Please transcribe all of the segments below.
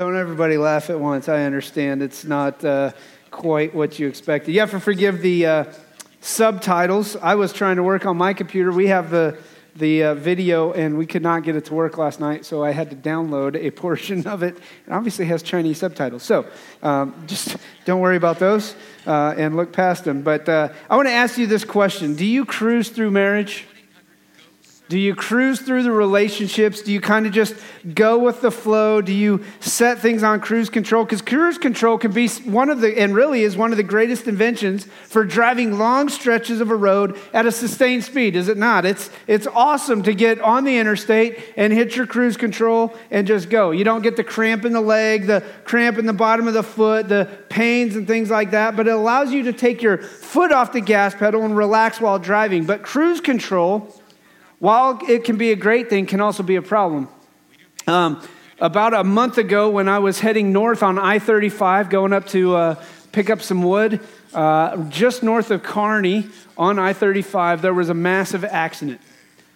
Don't everybody laugh at once. I understand it's not uh, quite what you expected. You have to forgive the uh, subtitles. I was trying to work on my computer. We have the the uh, video and we could not get it to work last night, so I had to download a portion of it. It obviously has Chinese subtitles, so um, just don't worry about those uh, and look past them. But uh, I want to ask you this question: Do you cruise through marriage? Do you cruise through the relationships? Do you kind of just go with the flow? Do you set things on cruise control? Because cruise control can be one of the, and really is one of the greatest inventions for driving long stretches of a road at a sustained speed, is it not? It's, it's awesome to get on the interstate and hit your cruise control and just go. You don't get the cramp in the leg, the cramp in the bottom of the foot, the pains and things like that, but it allows you to take your foot off the gas pedal and relax while driving. But cruise control, while it can be a great thing, can also be a problem. Um, about a month ago, when I was heading north on I 35, going up to uh, pick up some wood, uh, just north of Kearney on I 35, there was a massive accident.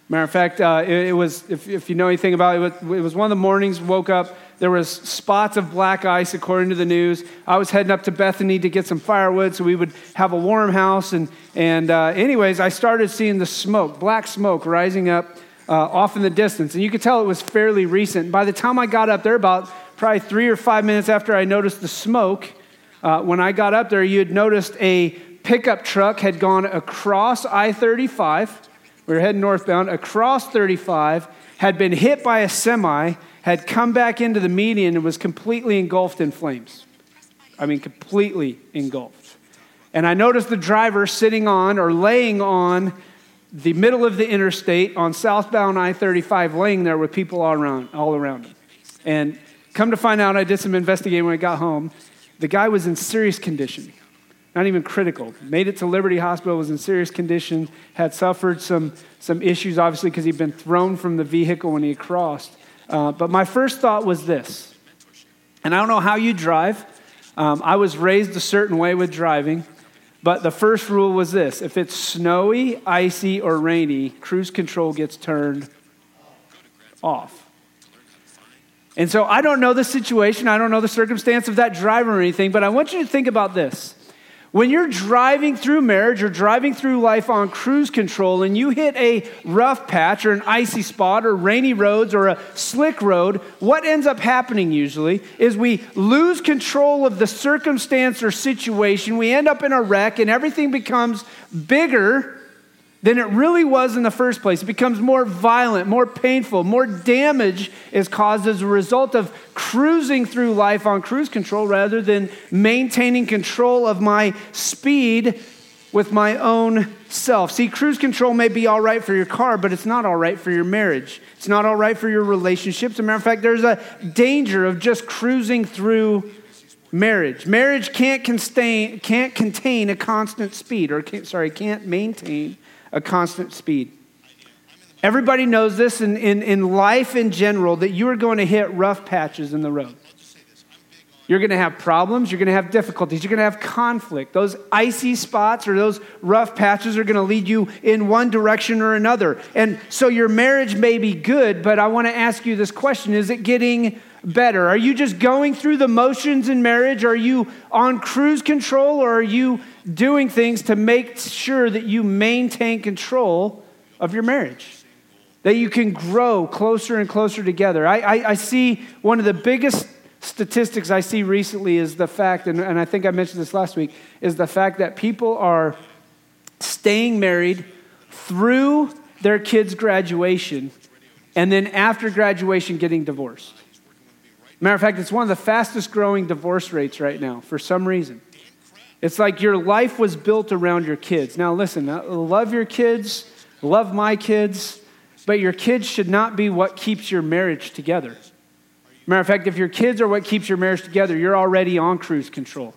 Matter of fact, uh, it, it, was, if, if, you know anything about it, it was, it was one of the mornings, woke up, there was spots of black ice, according to the news. I was heading up to Bethany to get some firewood so we would have a warm house. And, and uh, anyways, I started seeing the smoke, black smoke rising up uh, off in the distance. And you could tell it was fairly recent. By the time I got up there, about probably three or five minutes after I noticed the smoke, uh, when I got up there, you had noticed a pickup truck had gone across I 35. We were heading northbound, across 35, had been hit by a semi had come back into the median and was completely engulfed in flames. I mean, completely engulfed. And I noticed the driver sitting on or laying on the middle of the interstate on southbound I 35, laying there with people all around, all around him. And come to find out, I did some investigating when I got home. The guy was in serious condition, not even critical. Made it to Liberty Hospital, was in serious condition, had suffered some, some issues, obviously, because he'd been thrown from the vehicle when he crossed. Uh, but my first thought was this, and I don't know how you drive. Um, I was raised a certain way with driving, but the first rule was this if it's snowy, icy, or rainy, cruise control gets turned off. And so I don't know the situation, I don't know the circumstance of that driver or anything, but I want you to think about this. When you're driving through marriage or driving through life on cruise control and you hit a rough patch or an icy spot or rainy roads or a slick road, what ends up happening usually is we lose control of the circumstance or situation. We end up in a wreck and everything becomes bigger than it really was in the first place. It becomes more violent, more painful, more damage is caused as a result of cruising through life on cruise control rather than maintaining control of my speed with my own self. See, cruise control may be all right for your car, but it's not all right for your marriage. It's not all right for your relationships. As a matter of fact, there's a danger of just cruising through marriage. Marriage can't contain, can't contain a constant speed, or can't, sorry, can't maintain a constant speed. Everybody knows this in, in, in life in general that you are going to hit rough patches in the road. You're going to have problems. You're going to have difficulties. You're going to have conflict. Those icy spots or those rough patches are going to lead you in one direction or another. And so your marriage may be good, but I want to ask you this question Is it getting better? Are you just going through the motions in marriage? Are you on cruise control or are you doing things to make sure that you maintain control of your marriage? That you can grow closer and closer together. I, I, I see one of the biggest statistics I see recently is the fact, and, and I think I mentioned this last week, is the fact that people are staying married through their kids' graduation and then after graduation getting divorced. Matter of fact, it's one of the fastest growing divorce rates right now for some reason. It's like your life was built around your kids. Now, listen, uh, love your kids, love my kids, but your kids should not be what keeps your marriage together. Matter of fact, if your kids are what keeps your marriage together, you're already on cruise control.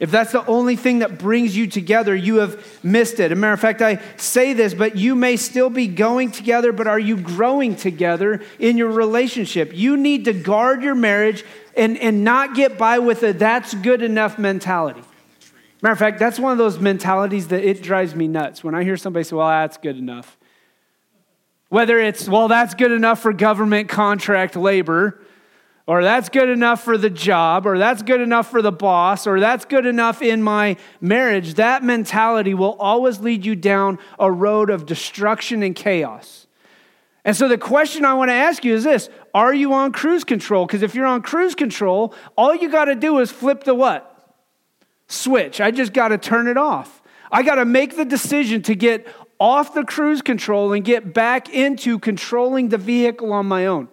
If that's the only thing that brings you together, you have missed it. As a matter of fact, I say this, but you may still be going together, but are you growing together in your relationship? You need to guard your marriage and, and not get by with a that's good enough mentality. Matter of fact, that's one of those mentalities that it drives me nuts when I hear somebody say, well, that's good enough. Whether it's, well, that's good enough for government contract labor, or that's good enough for the job, or that's good enough for the boss, or that's good enough in my marriage, that mentality will always lead you down a road of destruction and chaos. And so the question I want to ask you is this Are you on cruise control? Because if you're on cruise control, all you got to do is flip the what? Switch. I just got to turn it off. I got to make the decision to get off the cruise control and get back into controlling the vehicle on my own.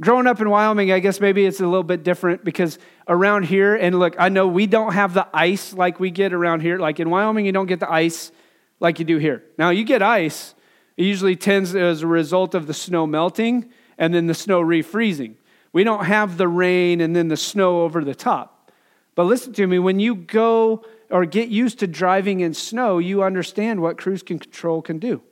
Growing up in Wyoming, I guess maybe it's a little bit different because around here, and look, I know we don't have the ice like we get around here. Like in Wyoming, you don't get the ice like you do here. Now, you get ice, it usually tends as a result of the snow melting and then the snow refreezing. We don't have the rain and then the snow over the top. But listen to me, when you go or get used to driving in snow, you understand what cruise control can do.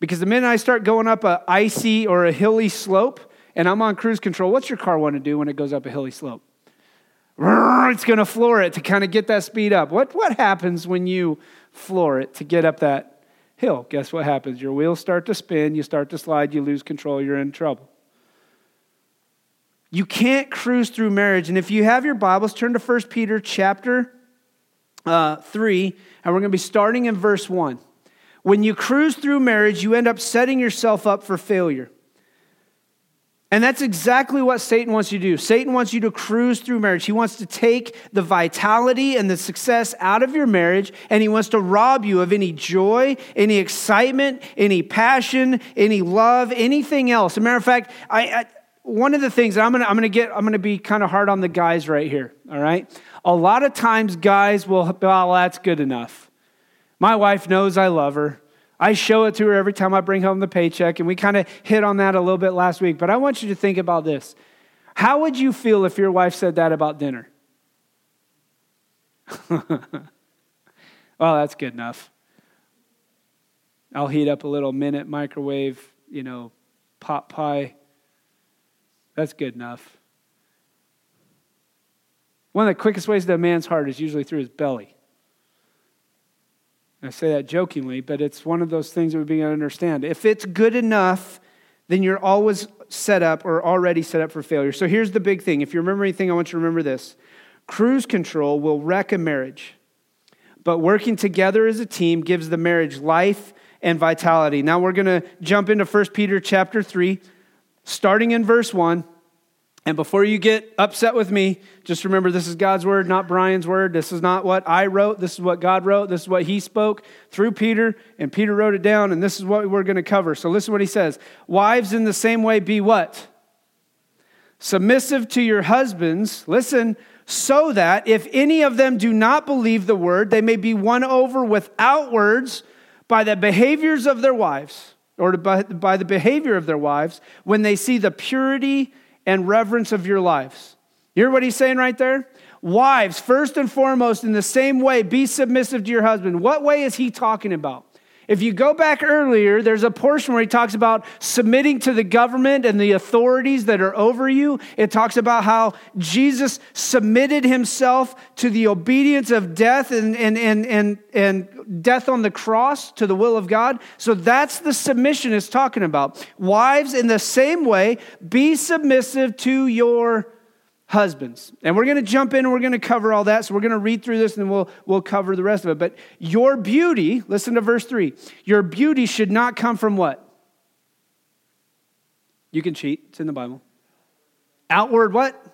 Because the minute I start going up a icy or a hilly slope, and I'm on cruise control, what's your car want to do when it goes up a hilly slope? It's going to floor it to kind of get that speed up. What, what happens when you floor it to get up that hill? Guess what happens? Your wheels start to spin, you start to slide, you lose control, you're in trouble. You can't cruise through marriage. And if you have your Bibles, turn to 1 Peter chapter uh, 3, and we're going to be starting in verse 1. When you cruise through marriage, you end up setting yourself up for failure. And that's exactly what Satan wants you to do. Satan wants you to cruise through marriage. He wants to take the vitality and the success out of your marriage, and he wants to rob you of any joy, any excitement, any passion, any love, anything else. As a matter of fact, I, I one of the things I'm gonna, I'm gonna get, I'm gonna be kind of hard on the guys right here, all right? A lot of times guys will, well, that's good enough. My wife knows I love her. I show it to her every time I bring home the paycheck, and we kind of hit on that a little bit last week. But I want you to think about this. How would you feel if your wife said that about dinner? well, that's good enough. I'll heat up a little minute microwave, you know, pot pie. That's good enough. One of the quickest ways to a man's heart is usually through his belly. I say that jokingly, but it's one of those things that we begin to understand. If it's good enough, then you're always set up or already set up for failure. So here's the big thing. If you remember anything, I want you to remember this cruise control will wreck a marriage, but working together as a team gives the marriage life and vitality. Now we're going to jump into 1 Peter chapter 3, starting in verse 1. And before you get upset with me, just remember this is God's word, not Brian's word. This is not what I wrote. This is what God wrote. This is what he spoke through Peter, and Peter wrote it down, and this is what we're going to cover. So listen what he says. Wives, in the same way, be what? Submissive to your husbands. Listen, so that if any of them do not believe the word, they may be won over without words by the behaviors of their wives, or by, the behavior of their wives, when they see the purity and reverence of your lives. You hear what he's saying right there? Wives, first and foremost, in the same way, be submissive to your husband. What way is he talking about? If you go back earlier, there's a portion where he talks about submitting to the government and the authorities that are over you. It talks about how Jesus submitted himself to the obedience of death and, and, and, and, and death on the cross to the will of God. So that's the submission it's talking about. Wives, in the same way, be submissive to your husbands. And we're going to jump in and we're going to cover all that. So we're going to read through this and we'll, we'll cover the rest of it. But your beauty, listen to verse 3. Your beauty should not come from what? You can cheat, it's in the Bible. Outward what?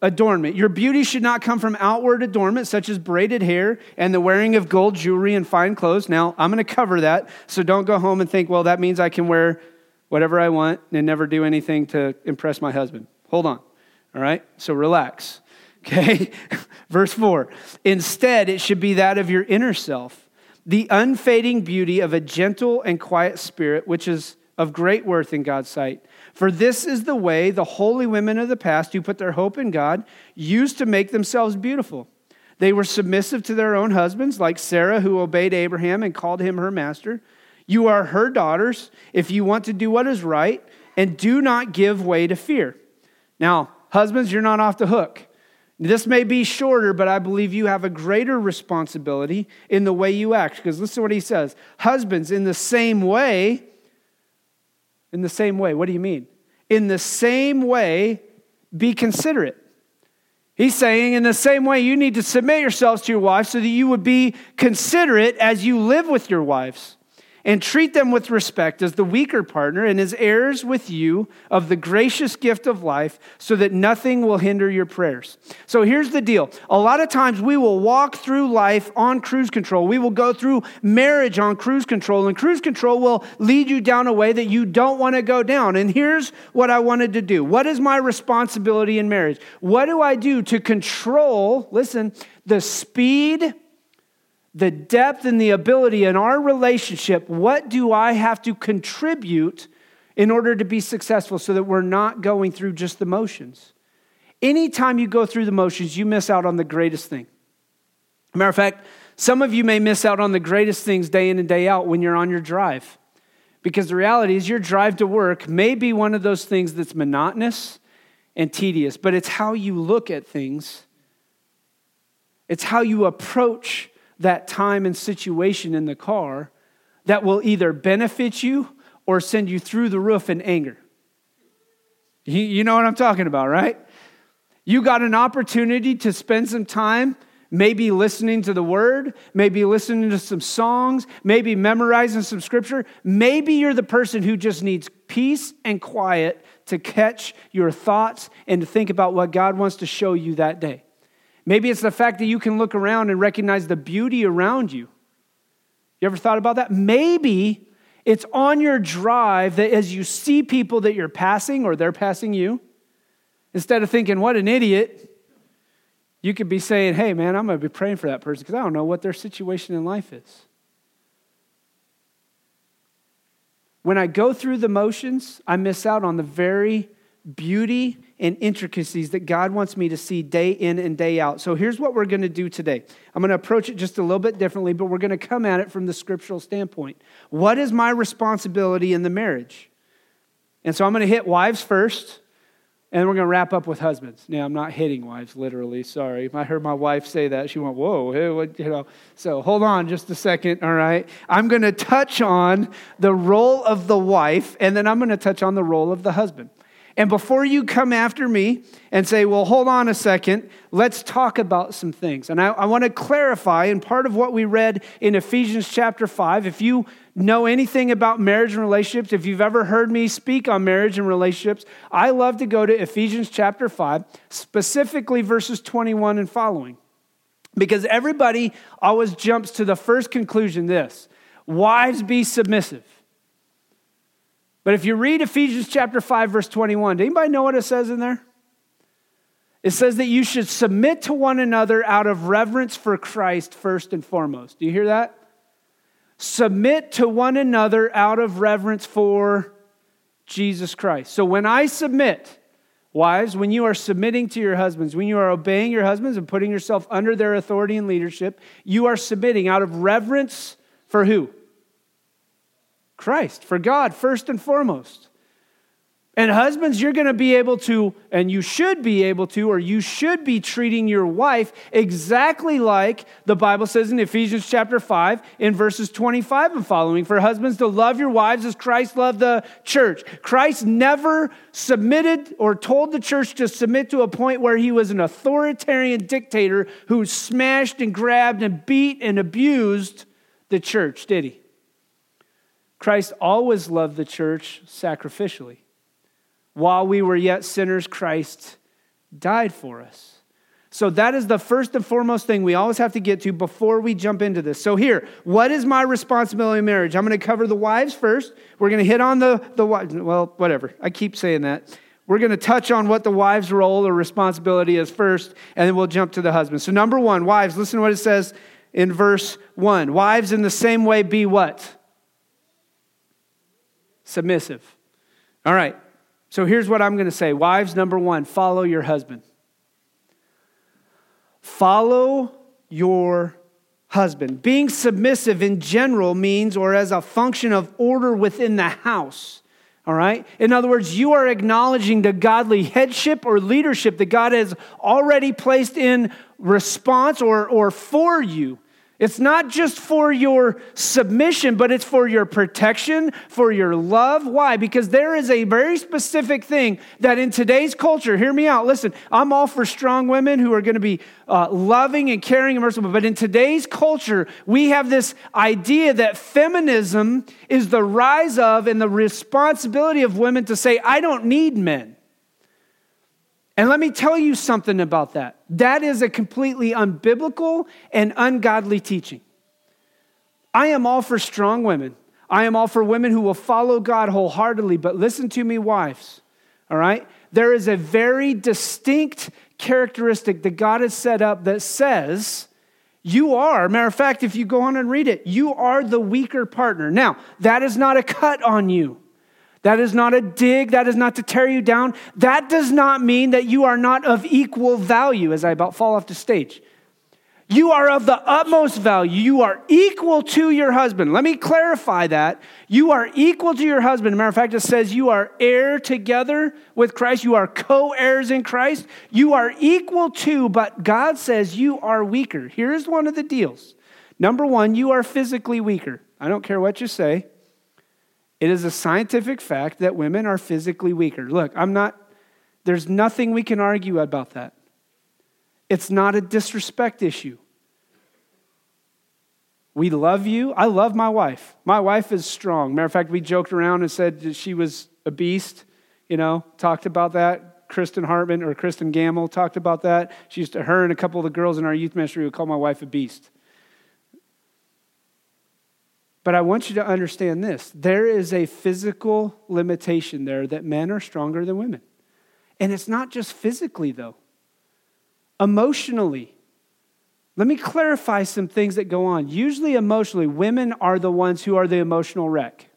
Adornment. Your beauty should not come from outward adornment, such as braided hair and the wearing of gold jewelry and fine clothes. Now, I'm going to cover that, so don't go home and think, well, that means I can wear whatever I want and never do anything to impress my husband. Hold on. All right? So relax. Okay? Verse 4 Instead, it should be that of your inner self, the unfading beauty of a gentle and quiet spirit, which is of great worth in God's sight. For this is the way the holy women of the past who put their hope in God used to make themselves beautiful. They were submissive to their own husbands, like Sarah, who obeyed Abraham and called him her master. You are her daughters if you want to do what is right and do not give way to fear. Now, Husbands, you're not off the hook. This may be shorter, but I believe you have a greater responsibility in the way you act. Because listen to what he says Husbands, in the same way, in the same way, what do you mean? in the same way, be considerate. He's saying, in the same way, you need to submit yourselves to your wives so that you would be considerate as you live with your wives and treat them with respect as the weaker partner and as heirs with you of the gracious gift of life so that nothing will hinder your prayers. So here's the deal. A lot of times we will walk through life on cruise control. We will go through marriage on cruise control and cruise control will lead you down a way that you don't want to go down. And here's what I wanted to do. What is my responsibility in marriage? What do I do to control, listen, the speed the depth and the ability in our relationship, what do I have to contribute in order to be successful so that we're not going through just the motions? Anytime you go through the motions, you miss out on the greatest thing. Matter of fact, some of you may miss out on the greatest things day in and day out when you're on your drive. Because the reality is, your drive to work may be one of those things that's monotonous and tedious, but it's how you look at things, it's how you approach that time and situation in the car that will either benefit you or send you through the roof in anger. You, know what I'm talking about, right? You got an opportunity to spend some time maybe listening to the word, maybe listening to some songs, maybe memorizing some scripture. Maybe you're the person who just needs peace and quiet to catch your thoughts and to think about what God wants to show you that day. Maybe it's the fact that you can look around and recognize the beauty around you. You ever thought about that? Maybe it's on your drive that as you see people that you're passing or they're passing you, instead of thinking, what an idiot, you could be saying, hey, man, I'm going to be praying for that person because I don't know what their situation in life is. When I go through the motions, I miss out on the very beauty and intricacies that God wants me to see day in and day out. So here's what we're going to do today. I'm going to approach it just a little bit differently, but we're going to come at it from the scriptural standpoint. What is my responsibility in the marriage? And so I'm going to hit wives first, and we're going to wrap up with husbands. Now, I'm not hitting wives literally, sorry. I heard my wife say that. She went, whoa, hey, what, you know. So hold on just a second, all right? I'm going to touch on the role of the wife, and then I'm going to touch on the role of the husband. And before you come after me and say, well, hold on a second, let's talk about some things. And I, I want to clarify, and part of what we read in Ephesians chapter 5, if you know anything about marriage and relationships, if you've ever heard me speak on marriage and relationships, I love to go to Ephesians chapter 5, specifically verses 21 and following. Because everybody always jumps to the first conclusion this wives be submissive. But if you read Ephesians chapter 5 verse 21, do anybody know what it says in there? It says that you should submit to one another out of reverence for Christ first and foremost. Do you hear that? Submit to one another out of reverence for Jesus Christ. So when I submit, wives, when you are submitting to your husbands, when you are obeying your husbands and putting yourself under their authority and leadership, you are submitting out of reverence for who? Christ, for God, first and foremost. And husbands, you're going to be able to, and you should be able to, or you should be treating your wife exactly like the Bible says in Ephesians chapter 5, in verses 25 and following. For husbands to love your wives as Christ loved the church. Christ never submitted or told the church to submit to a point where he was an authoritarian dictator who smashed and grabbed and beat and abused the church, did he? Christ always loved the church sacrificially. While we were yet sinners, Christ died for us. So that is the first and foremost thing we always have to get to before we jump into this. So here, what is my responsibility in marriage? I'm going to cover the wives first. We're going to hit on the the well, whatever. I keep saying that. We're going to touch on what the wives' role or responsibility is first, and then we'll jump to the husband. So number 1, wives, listen to what it says in verse 1. Wives in the same way be what? Submissive. All right, so here's what I'm going to say. Wives, number one, follow your husband. Follow your husband. Being submissive in general means, or as a function of order within the house. All right? In other words, you are acknowledging the godly headship or leadership that God has already placed in response or, or for you It's not just for your submission, but it's for your protection, for your love. Why? Because there is a very specific thing that in today's culture, hear me out, listen, I'm all for strong women who are going to be uh, loving and caring and merciful, but in today's culture, we have this idea that feminism is the rise of and the responsibility of women to say, I don't need men. And let me tell you something about that. That is a completely unbiblical and ungodly teaching. I am all for strong women. I am all for women who will follow God wholeheartedly, but listen to me, wives, all right? There is a very distinct characteristic that God has set up that says, you are, matter of fact, if you go on and read it, you are the weaker partner. Now, that is not a cut on you. That is not a dig. That is not to tear you down. That does not mean that you are not of equal value, as I about fall off the stage. You are of the utmost value. You are equal to your husband. Let me clarify that. You are equal to your husband. matter of fact, it says you are heir together with Christ. You are co heirs in Christ. You are equal to, but God says you are weaker. Here's one of the deals. Number one, you are physically weaker. I don't care what you say. It is a scientific fact that women are physically weaker. Look, I'm not, there's nothing we can argue about that. It's not a disrespect issue. We love you. I love my wife. My wife is strong. Matter of fact, we joked around and said she was a beast, you know, talked about that. Kristen Hartman or Kristen Gamble talked about that. She used to, her and a couple of the girls in our youth ministry would call my wife a beast. But I want you to understand this there is a physical limitation there that men are stronger than women. And it's not just physically, though, emotionally. Let me clarify some things that go on. Usually, emotionally, women are the ones who are the emotional wreck.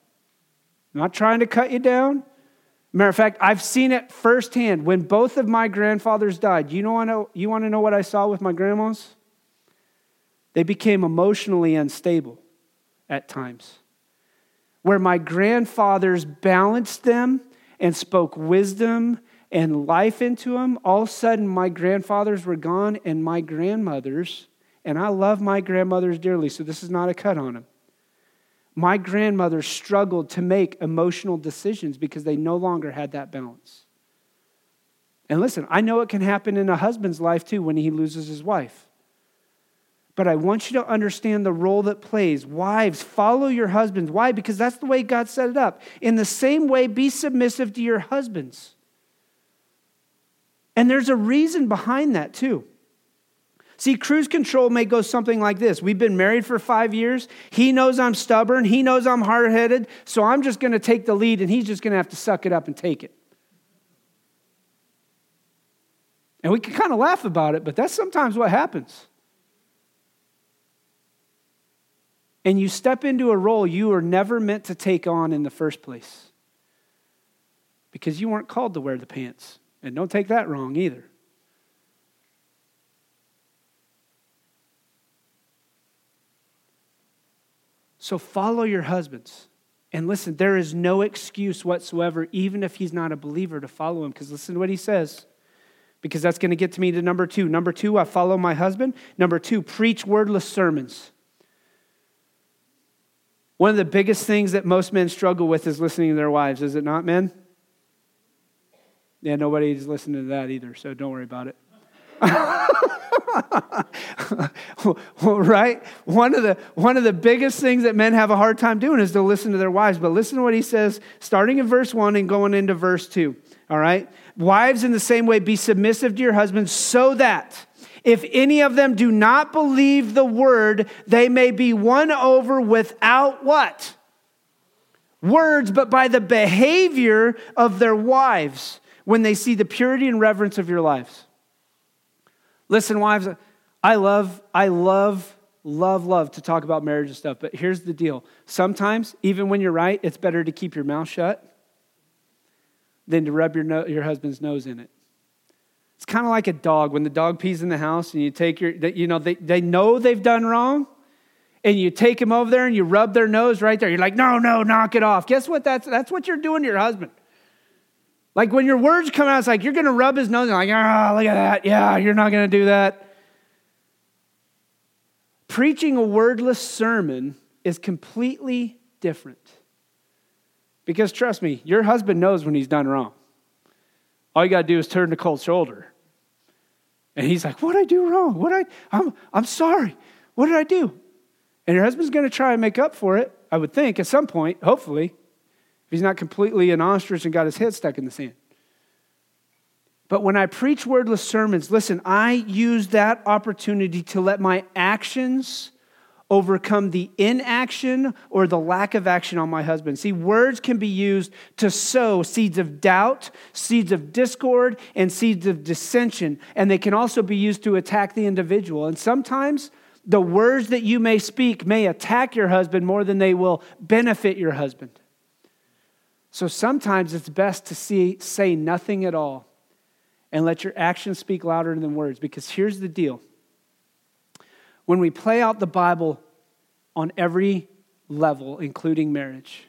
I'm not trying to cut you down. Matter of fact, I've seen it firsthand. When both of my grandfathers died, you, know, you want to know what I saw with my grandmas? They became emotionally unstable at times, where my grandfathers balanced them and spoke wisdom and life into them. All of a sudden, my grandfathers were gone, and my grandmothers, and I love my grandmothers dearly, so this is not a cut on them. My grandmothers struggled to make emotional decisions because they no longer had that balance. And listen, I know it can happen in a husband's life too when he loses his wife. But I want you to understand the role that plays. Wives, follow your husbands. Why? Because that's the way God set it up. In the same way, be submissive to your husbands. And there's a reason behind that, too. See, cruise control may go something like this We've been married for five years. He knows I'm stubborn. He knows I'm hard headed. So I'm just going to take the lead, and he's just going to have to suck it up and take it. And we can kind of laugh about it, but that's sometimes what happens. And you step into a role you were never meant to take on in the first place because you weren't called to wear the pants. And don't take that wrong either. So follow your husbands. And listen, there is no excuse whatsoever, even if he's not a believer, to follow him. Because listen to what he says. Because that's going to get to me to number two. Number two, I follow my husband. Number two, preach wordless sermons. One of the biggest things that most men struggle with is listening to their wives, is it not, men? Yeah, nobody's listening to that either, so don't worry about it. well, right? One of, the, one of the biggest things that men have a hard time doing is to listen to their wives. But listen to what he says, starting in verse 1 and going into verse 2. All right? Wives, in the same way, be submissive to your husbands so that if any of them do not believe the word, they may be won over without what? Words, but by the behavior of their wives when they see the purity and reverence of your lives. Listen, wives, I love, I love, love, love to talk about marriage and stuff, but here's the deal. Sometimes, even when you're right, it's better to keep your mouth shut than to rub your, no, your husband's nose in it. It's kind of like a dog. When the dog pees in the house and you take your, you know, they, they know they've done wrong and you take them over there and you rub their nose right there. You're like, no, no, knock it off. Guess what? That's, that's what you're doing to your husband. Like when your words come out, it's like you're going to rub his nose and like, oh, look at that. Yeah, you're not going to do that. Preaching a wordless sermon is completely different. Because trust me, your husband knows when he's done wrong. All you got to do is turn the cold shoulder. And he's like, What did I do wrong? What I I'm I'm sorry. What did I do? And your husband's to try and make up for it, I would think, at some point, hopefully, if he's not completely an ostrich and got his head stuck in the sand. But when I preach wordless sermons, listen, I use that opportunity to let my actions overcome the inaction or the lack of action on my husband. See, words can be used to sow seeds of doubt, seeds of discord, and seeds of dissension. And they can also be used to attack the individual. And sometimes the words that you may speak may attack your husband more than they will benefit your husband. So sometimes it's best to see, say nothing at all and let your actions speak louder than words. Because here's the deal when we play out the Bible on every level, including marriage,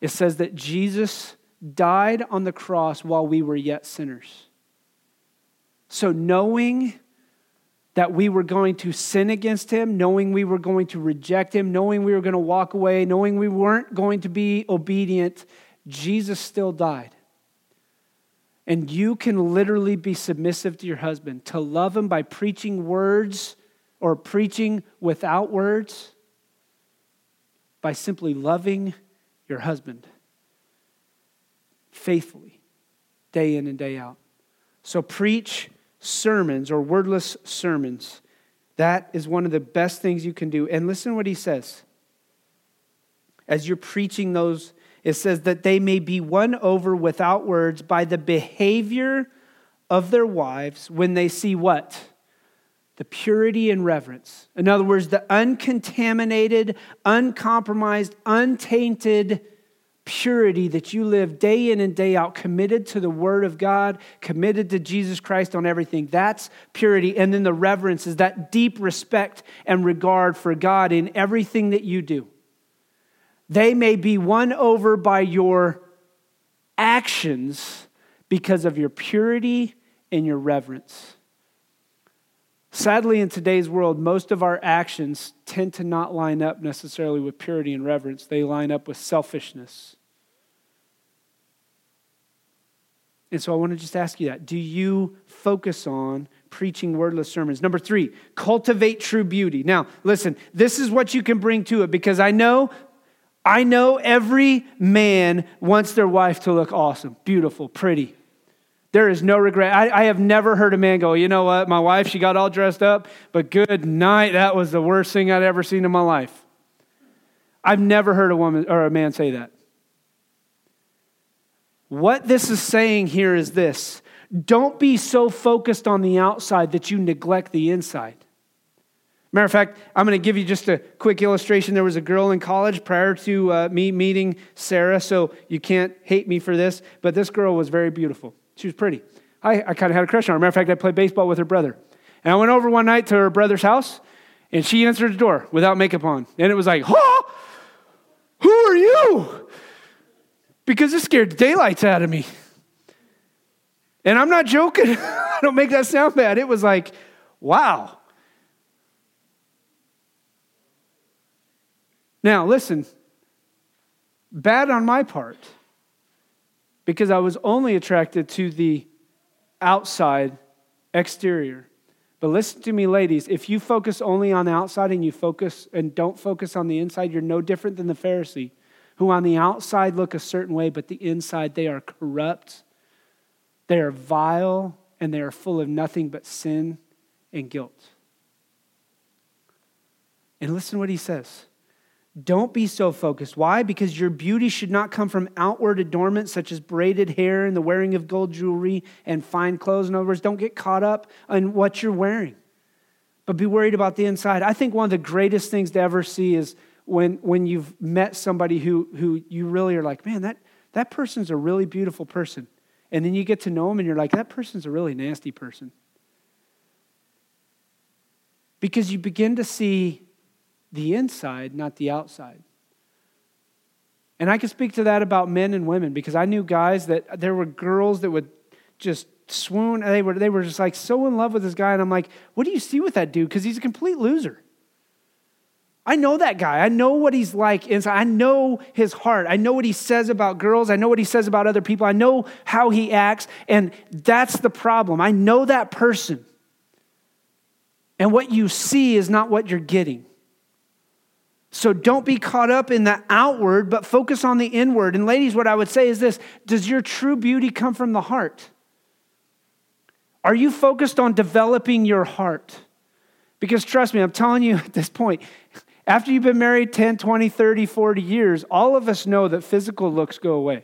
it says that Jesus died on the cross while we were yet sinners. So, knowing that we were going to sin against him, knowing we were going to reject him, knowing we were going to walk away, knowing we weren't going to be obedient, Jesus still died. And you can literally be submissive to your husband, to love him by preaching words or preaching without words, by simply loving your husband faithfully, day in and day out. So preach sermons or wordless sermons. That is one of the best things you can do. And listen what he says. As you're preaching those it says that they may be won over without words by the behavior of their wives when they see what? The purity and reverence. In other words, the uncontaminated, uncompromised, untainted purity that you live day in and day out, committed to the Word of God, committed to Jesus Christ on everything. That's purity. And then the reverence is that deep respect and regard for God in everything that you do they may be won over by your actions because of your purity and your reverence. Sadly, in today's world, most of our actions tend to not line up necessarily with purity and reverence. They line up with selfishness. And so I want to just ask you that. Do you focus on preaching wordless sermons? Number three, cultivate true beauty. Now, listen, this is what you can bring to it because I know I know every man wants their wife to look awesome, beautiful, pretty. There is no regret. I, I, have never heard a man go, you know what, my wife, she got all dressed up, but good night, that was the worst thing I'd ever seen in my life. I've never heard a woman or a man say that. What this is saying here is this don't be so focused on the outside that you neglect the inside. Matter of fact, I'm going to give you just a quick illustration. There was a girl in college prior to uh, me meeting Sarah, so you can't hate me for this, but this girl was very beautiful. She was pretty. I, I kind of had a crush on her. Matter of fact, I played baseball with her brother. And I went over one night to her brother's house, and she answered the door without makeup on. And it was like, huh? Who are you? Because it scared the daylights out of me. And I'm not joking. I don't make that sound bad. It was like, wow. Now, listen, bad on my part because I was only attracted to the outside exterior. But listen to me, ladies. If you focus only on the outside and you focus and don't focus on the inside, you're no different than the Pharisee, who on the outside look a certain way, but the inside they are corrupt, they are vile, and they are full of nothing but sin and guilt. And listen what he says. Don't be so focused. Why? Because your beauty should not come from outward adornment, such as braided hair and the wearing of gold jewelry and fine clothes. In other words, don't get caught up in what you're wearing, but be worried about the inside. I think one of the greatest things to ever see is when, when you've met somebody who, who you really are like, man, that, that person's a really beautiful person. And then you get to know them and you're like, that person's a really nasty person. Because you begin to see the inside, not the outside. And I can speak to that about men and women because I knew guys that there were girls that would just swoon. They were, they were just like so in love with this guy. And I'm like, what do you see with that dude? Because he's a complete loser. I know that guy. I know what he's like inside. I know his heart. I know what he says about girls. I know what he says about other people. I know how he acts. And that's the problem. I know that person. And what you see is not what you're getting. So don't be caught up in the outward, but focus on the inward. And ladies, what I would say is this Does your true beauty come from the heart? Are you focused on developing your heart? Because trust me, I'm telling you at this point, after you've been married 10, 20, 30, 40 years, all of us know that physical looks go away.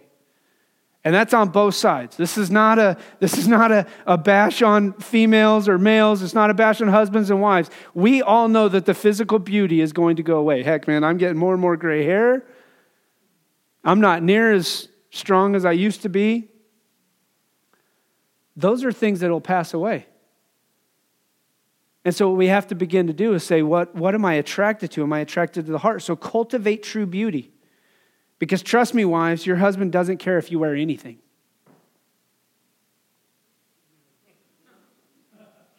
And that's on both sides. This is not a, this is not a, a bash on females or males. It's not a bash on husbands and wives. We all know that the physical beauty is going to go away. Heck, man, I'm getting more and more gray hair. I'm not near as strong as I used to be. Those are things that will pass away. And so, what we have to begin to do is say, what, what am I attracted to? Am I attracted to the heart? So, cultivate true beauty. Because trust me, wives, your husband doesn't care if you wear anything.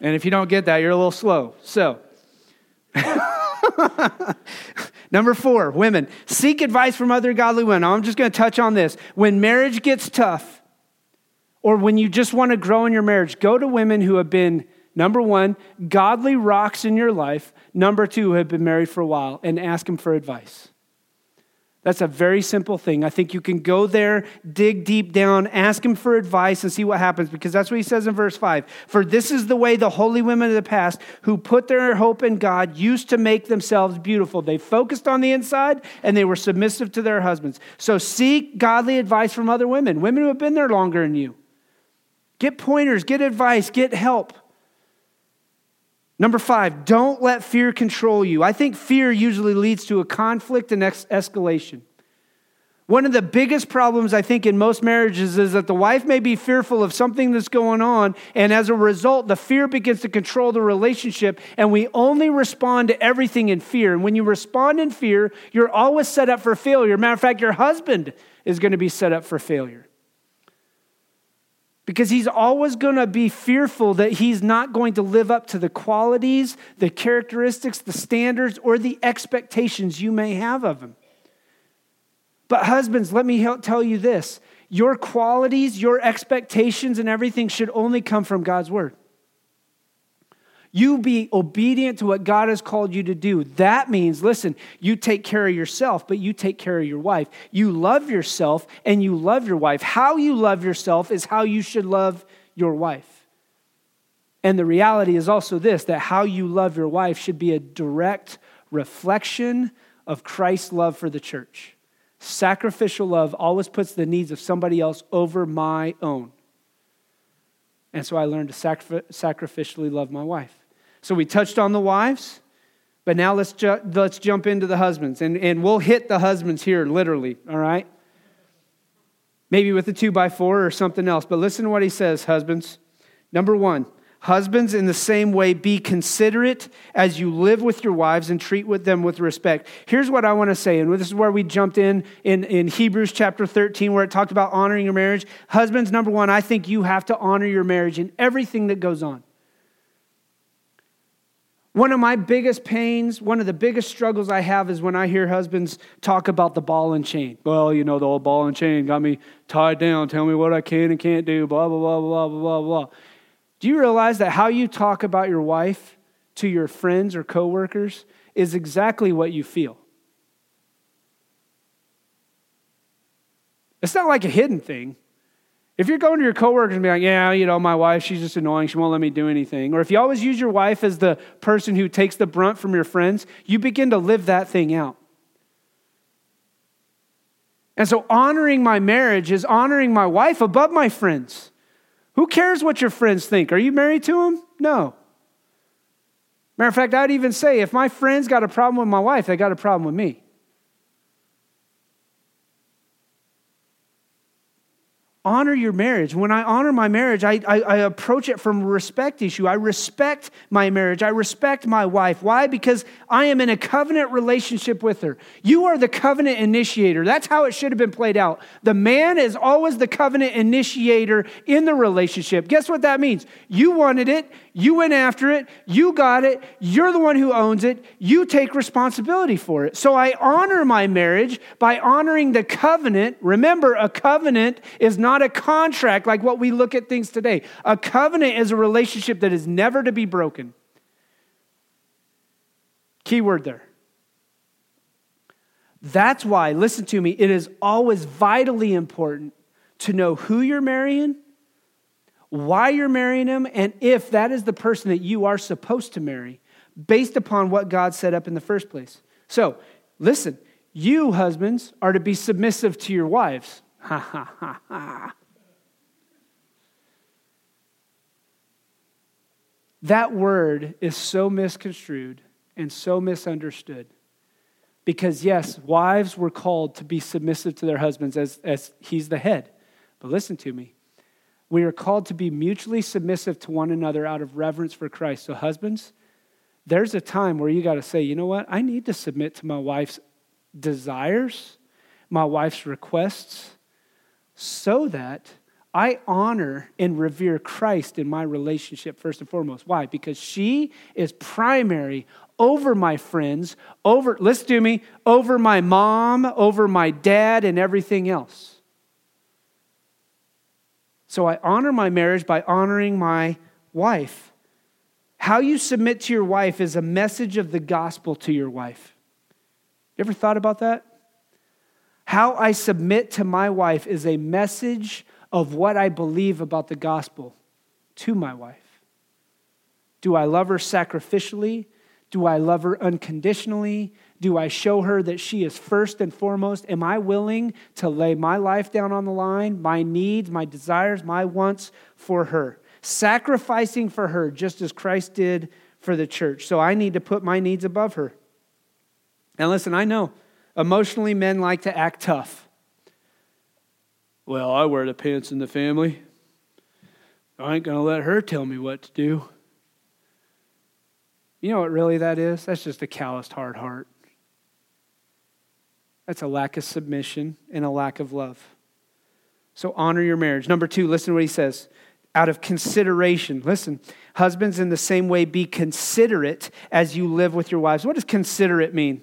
And if you don't get that, you're a little slow. So, number four, women, seek advice from other godly women. I'm just going to touch on this. When marriage gets tough, or when you just want to grow in your marriage, go to women who have been Number one, godly rocks in your life. Number two, have been married for a while and ask them for advice. That's a very simple thing. I think you can go there, dig deep down, ask him for advice, and see what happens because that's what he says in verse 5. For this is the way the holy women of the past who put their hope in God used to make themselves beautiful. They focused on the inside and they were submissive to their husbands. So seek godly advice from other women, women who have been there longer than you. Get pointers, get advice, get help. Number five, don't let fear control you. I think fear usually leads to a conflict and ex- escalation. One of the biggest problems, I think, in most marriages is that the wife may be fearful of something that's going on, and as a result, the fear begins to control the relationship, and we only respond to everything in fear. And when you respond in fear, you're always set up for failure. Matter of fact, your husband is going to be set up for failure because he's always going to be fearful that he's not going to live up to the qualities, the characteristics, the standards, or the expectations you may have of him. But, husbands, let me tell you this your qualities, your expectations, and everything should only come from God's word. You be obedient to what God has called you to do. That means, listen, you take care of yourself, but you take care of your wife. You love yourself and you love your wife. How you love yourself is how you should love your wife. And the reality is also this that how you love your wife should be a direct reflection of Christ's love for the church. Sacrificial love always puts the needs of somebody else over my own. And so I learned to sacrificially love my wife. So we touched on the wives, but now let's, ju- let's jump into the husbands. And, and we'll hit the husbands here, literally, all right? Maybe with a two by four or something else. But listen to what he says, husbands. Number one, Husbands, in the same way, be considerate as you live with your wives and treat with them with respect. Here's what I want to say, and this is where we jumped in, in in Hebrews chapter 13, where it talked about honoring your marriage. Husbands, number one, I think you have to honor your marriage in everything that goes on. One of my biggest pains, one of the biggest struggles I have is when I hear husbands talk about the ball and chain. Well, you know, the old ball and chain got me tied down, tell me what I can and can't do, blah, blah, blah, blah, blah, blah, blah. Do you realize that how you talk about your wife to your friends or coworkers is exactly what you feel? It's not like a hidden thing. If you're going to your coworkers and be like, yeah, you know, my wife, she's just annoying. She won't let me do anything. Or if you always use your wife as the person who takes the brunt from your friends, you begin to live that thing out. And so honoring my marriage is honoring my wife above my friends. Who cares what your friends think? Are you married to them? No. Matter of fact, I'd even say if my friends got a problem with my wife, they got a problem with me. Honor your marriage. When I honor my marriage, I, I, I, approach it from a respect issue. I respect my marriage. I respect my wife. Why? Because I am in a covenant relationship with her. You are the covenant initiator. That's how it should have been played out. The man is always the covenant initiator in the relationship. Guess what that means? You wanted it. You went after it. You got it. You're the one who owns it. You take responsibility for it. So I honor my marriage by honoring the covenant. Remember, a covenant is not a contract like what we look at things today. A covenant is a relationship that is never to be broken. Key word there. That's why, listen to me, it is always vitally important to know who you're marrying, why you're marrying him, and if that is the person that you are supposed to marry based upon what God set up in the first place. So, listen, you husbands are to be submissive to your wives. Ha ha ha ha. That word is so misconstrued and so misunderstood. Because, yes, wives were called to be submissive to their husbands as, as he's the head. But listen to me. We are called to be mutually submissive to one another out of reverence for Christ. So, husbands, there's a time where you got to say, you know what? I need to submit to my wife's desires, my wife's requests, so that I honor and revere Christ in my relationship first and foremost. Why? Because she is primary over my friends, over, listen to me, over my mom, over my dad, and everything else. So I honor my marriage by honoring my wife. How you submit to your wife is a message of the gospel to your wife. You ever thought about that? How I submit to my wife is a message of what I believe about the gospel to my wife. Do I love her sacrificially? Do I love her unconditionally? Do I show her that she is first and foremost? Am I willing to lay my life down on the line, my needs, my desires, my wants for her? Sacrificing for her just as Christ did for the church. So I need to put my needs above her. And listen, I know Emotionally, men like to act tough. Well, I wear the pants in the family. I ain't going to let her tell me what to do. You know what really that is? That's just a calloused hard heart. That's a lack of submission and a lack of love. So honor your marriage. Number two, listen to what he says. Out of consideration. Listen, husbands, in the same way, be considerate as you live with your wives. What does considerate mean?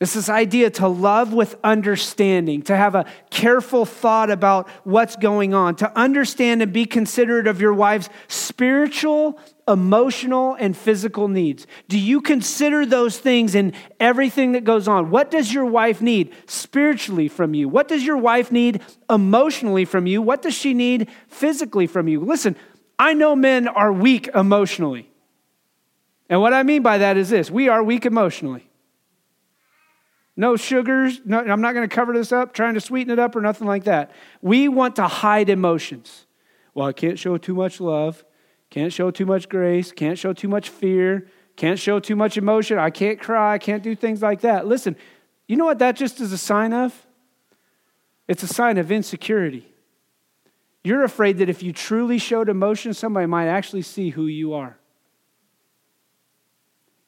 It's this idea to love with understanding, to have a careful thought about what's going on, to understand and be considerate of your wife's spiritual, emotional, and physical needs. Do you consider those things in everything that goes on? What does your wife need spiritually from you? What does your wife need emotionally from you? What does she need physically from you? Listen, I know men are weak emotionally. And what I mean by that is this we are weak emotionally. No sugars. No, I'm not going to cover this up, trying to sweeten it up or nothing like that. We want to hide emotions. Well, I can't show too much love, can't show too much grace, can't show too much fear, can't show too much emotion. I can't cry, I can't do things like that. Listen, you know what that just is a sign of? It's a sign of insecurity. You're afraid that if you truly showed emotion, somebody might actually see who you are.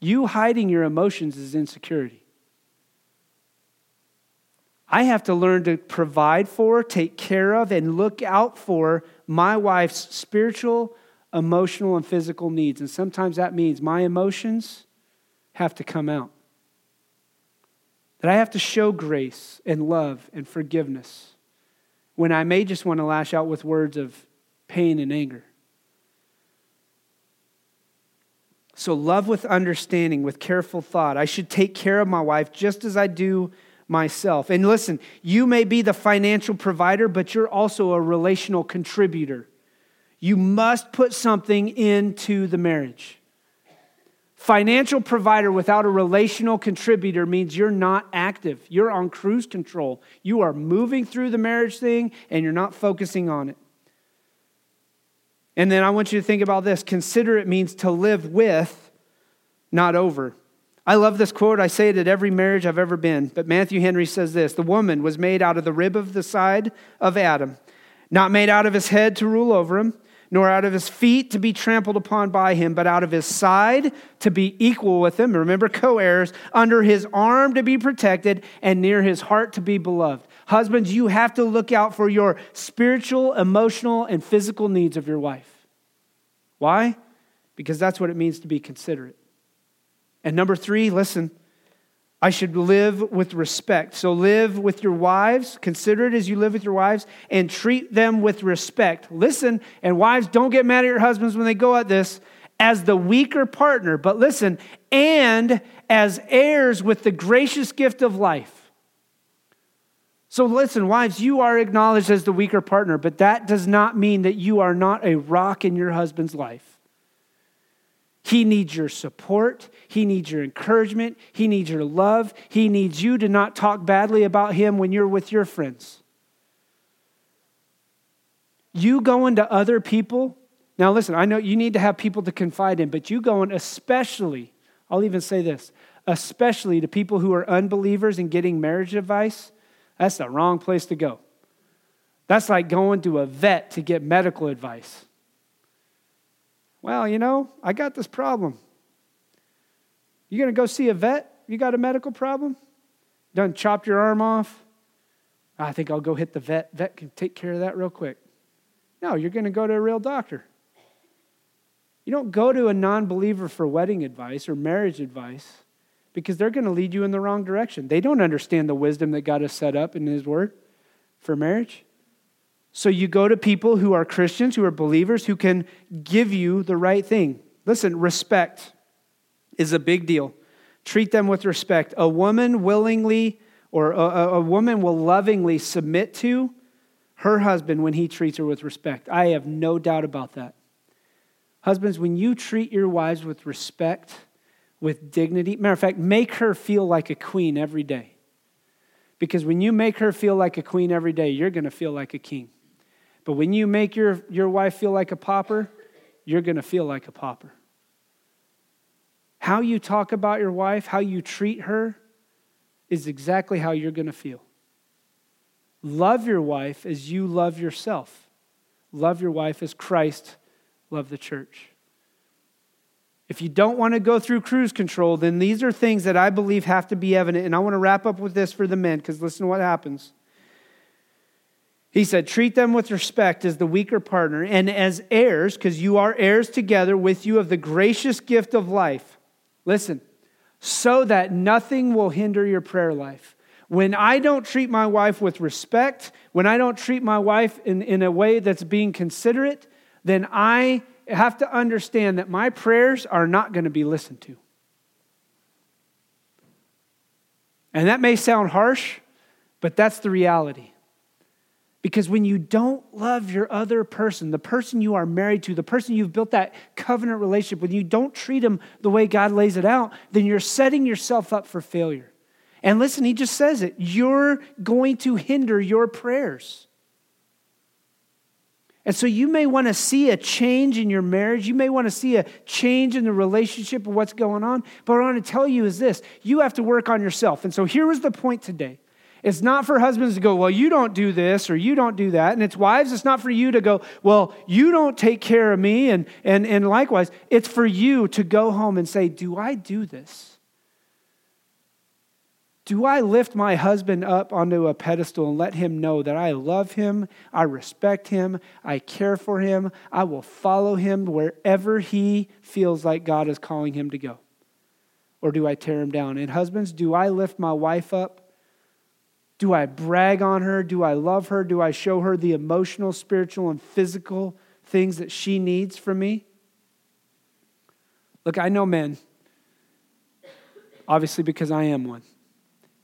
You hiding your emotions is insecurity. I have to learn to provide for, take care of, and look out for my wife's spiritual, emotional, and physical needs. And sometimes that means my emotions have to come out. That I have to show grace and love and forgiveness when I may just want to lash out with words of pain and anger. So, love with understanding, with careful thought. I should take care of my wife just as I do myself. And listen, you may be the financial provider, but you're also a relational contributor. You must put something into the marriage. Financial provider without a relational contributor means you're not active. You're on cruise control. You are moving through the marriage thing and you're not focusing on it. And then I want you to think about this consider it means to live with, not over. I love this quote. I say it at every marriage I've ever been. But Matthew Henry says this The woman was made out of the rib of the side of Adam, not made out of his head to rule over him, nor out of his feet to be trampled upon by him, but out of his side to be equal with him. Remember, co heirs, under his arm to be protected, and near his heart to be beloved. Husbands, you have to look out for your spiritual, emotional, and physical needs of your wife. Why? Because that's what it means to be considerate. And number three, listen, I should live with respect. So live with your wives, consider it as you live with your wives, and treat them with respect. Listen, and wives, don't get mad at your husbands when they go at this as the weaker partner, but listen, and as heirs with the gracious gift of life. So listen, wives, you are acknowledged as the weaker partner, but that does not mean that you are not a rock in your husband's life. He needs your support. He needs your encouragement. He needs your love. He needs you to not talk badly about him when you're with your friends. You going to other people. Now, listen, I know you need to have people to confide in, but you going especially, I'll even say this, especially to people who are unbelievers and getting marriage advice, that's the wrong place to go. That's like going to a vet to get medical advice. Well, you know, I got this problem. You going to go see a vet? You got a medical problem? Done chopped your arm off? I think I'll go hit the vet. Vet can take care of that real quick. No, you're going to go to a real doctor. You don't go to a non believer for wedding advice or marriage advice because they're going to lead you in the wrong direction. They don't understand the wisdom that God has set up in His Word for marriage. So you go to people who are Christians, who are believers, who can give you the right thing. Listen, respect is a big deal. Treat them with respect. A woman willingly or a, a, woman will lovingly submit to her husband when he treats her with respect. I have no doubt about that. Husbands, when you treat your wives with respect, with dignity, matter of fact, make her feel like a queen every day. Because when you make her feel like a queen every day, you're going to feel like a king. But when you make your, your wife feel like a pauper, you're going to feel like a pauper. How you talk about your wife, how you treat her, is exactly how you're going to feel. Love your wife as you love yourself. Love your wife as Christ loved the church. If you don't want to go through cruise control, then these are things that I believe have to be evident. And I want to wrap up with this for the men, because listen to what happens. He said, treat them with respect as the weaker partner and as heirs, because you are heirs together with you of the gracious gift of life. Listen, so that nothing will hinder your prayer life. When I don't treat my wife with respect, when I don't treat my wife in, in a way that's being considerate, then I have to understand that my prayers are not going to be listened to. And that may sound harsh, but that's the reality. Because when you don't love your other person, the person you are married to, the person you've built that covenant relationship with, you don't treat them the way God lays it out, then you're setting yourself up for failure. And listen, he just says it you're going to hinder your prayers. And so you may want to see a change in your marriage. You may want to see a change in the relationship of what's going on. But what I want to tell you is this you have to work on yourself. And so here was the point today it's not for husbands to go, well, you don't do this or you don't do that. And it's wives, it's not for you to go, well, you don't take care of me. And, and, and likewise, it's for you to go home and say, do I do this? Do I lift my husband up onto a pedestal and let him know that I love him, I respect him, I care for him, I will follow him wherever he feels like God is calling him to go? Or do I tear him down? And husbands, do I lift my wife up do I brag on her? Do I love her? Do I show her the emotional, spiritual, and physical things that she needs from me? Look, I know men, obviously, because I am one.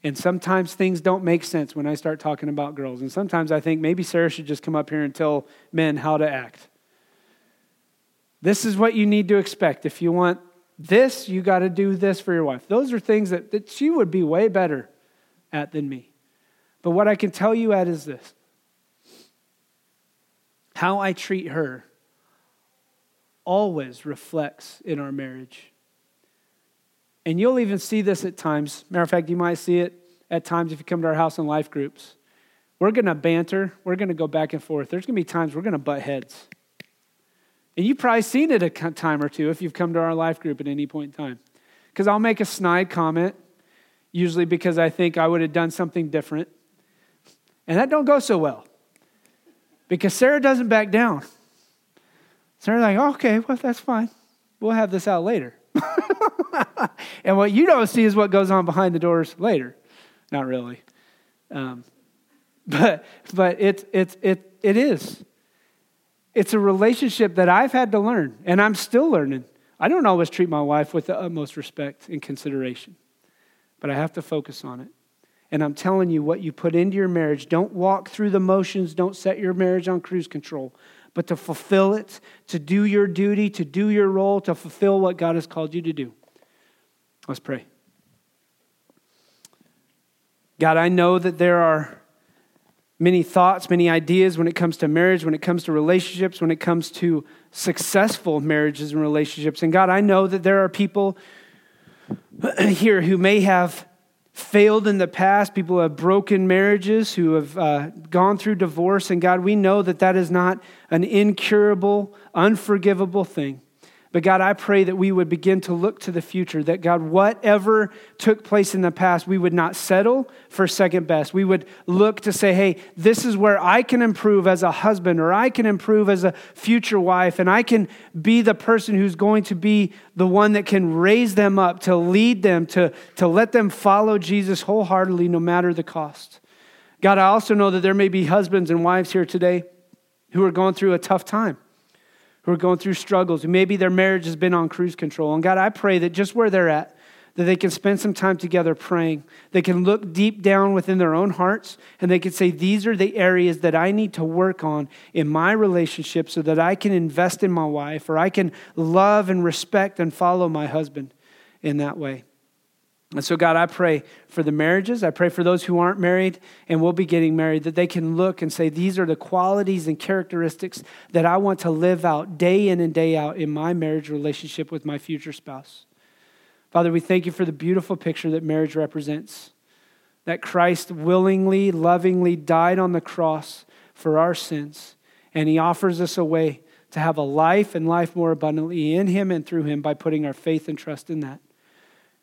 And sometimes things don't make sense when I start talking about girls. And sometimes I think maybe Sarah should just come up here and tell men how to act. This is what you need to expect. If you want this, you got to do this for your wife. Those are things that, that she would be way better at than me. But what I can tell you at is this how I treat her always reflects in our marriage. And you'll even see this at times. Matter of fact, you might see it at times if you come to our house and life groups. We're going to banter. We're going to go back and forth. There's going to be times we're going to butt heads. And you've probably seen it a time or two if you've come to our life group at any point in time. Because I'll make a snide comment, usually because I think I would have done something different. And that don't go so well. Because Sarah doesn't back down. Sarah's like, okay, well, that's fine. We'll have this out later. and what you don't see is what goes on behind the doors later. Not really. Um, but but it, it, it, it is. It's a relationship that I've had to learn, and I'm still learning. I don't always treat my wife with the utmost respect and consideration, but I have to focus on it. And I'm telling you, what you put into your marriage, don't walk through the motions, don't set your marriage on cruise control, but to fulfill it, to do your duty, to do your role, to fulfill what God has called you to do. Let's pray. God, I know that there are many thoughts, many ideas when it comes to marriage, when it comes to relationships, when it comes to successful marriages and relationships. And God, I know that there are people here who may have failed in the past, people who have broken marriages, who have uh, gone through divorce. And God, we know that that is not an incurable, unforgivable thing. But God, I pray that we would begin to look to the future, that God, whatever took place in the past, we would not settle for second best. We would look to say, hey, this is where I can improve as a husband, or I can improve as a future wife, and I can be the person who's going to be the one that can raise them up, to lead them, to, to let them follow Jesus wholeheartedly, no matter the cost. God, I also know that there may be husbands and wives here today who are going through a tough time who are going through struggles, who maybe their marriage has been on cruise control. And God, I pray that just where they're at, that they can spend some time together praying. They can look deep down within their own hearts and they can say, These are the areas that I need to work on in my relationship so that I can invest in my wife or I can love and respect and follow my husband in that way. And so, God, I pray for the marriages. I pray for those who aren't married and will be getting married that they can look and say, These are the qualities and characteristics that I want to live out day in and day out in my marriage relationship with my future spouse. Father, we thank you for the beautiful picture that marriage represents. That Christ willingly, lovingly died on the cross for our sins, and he offers us a way to have a life and life more abundantly in him and through him by putting our faith and trust in that.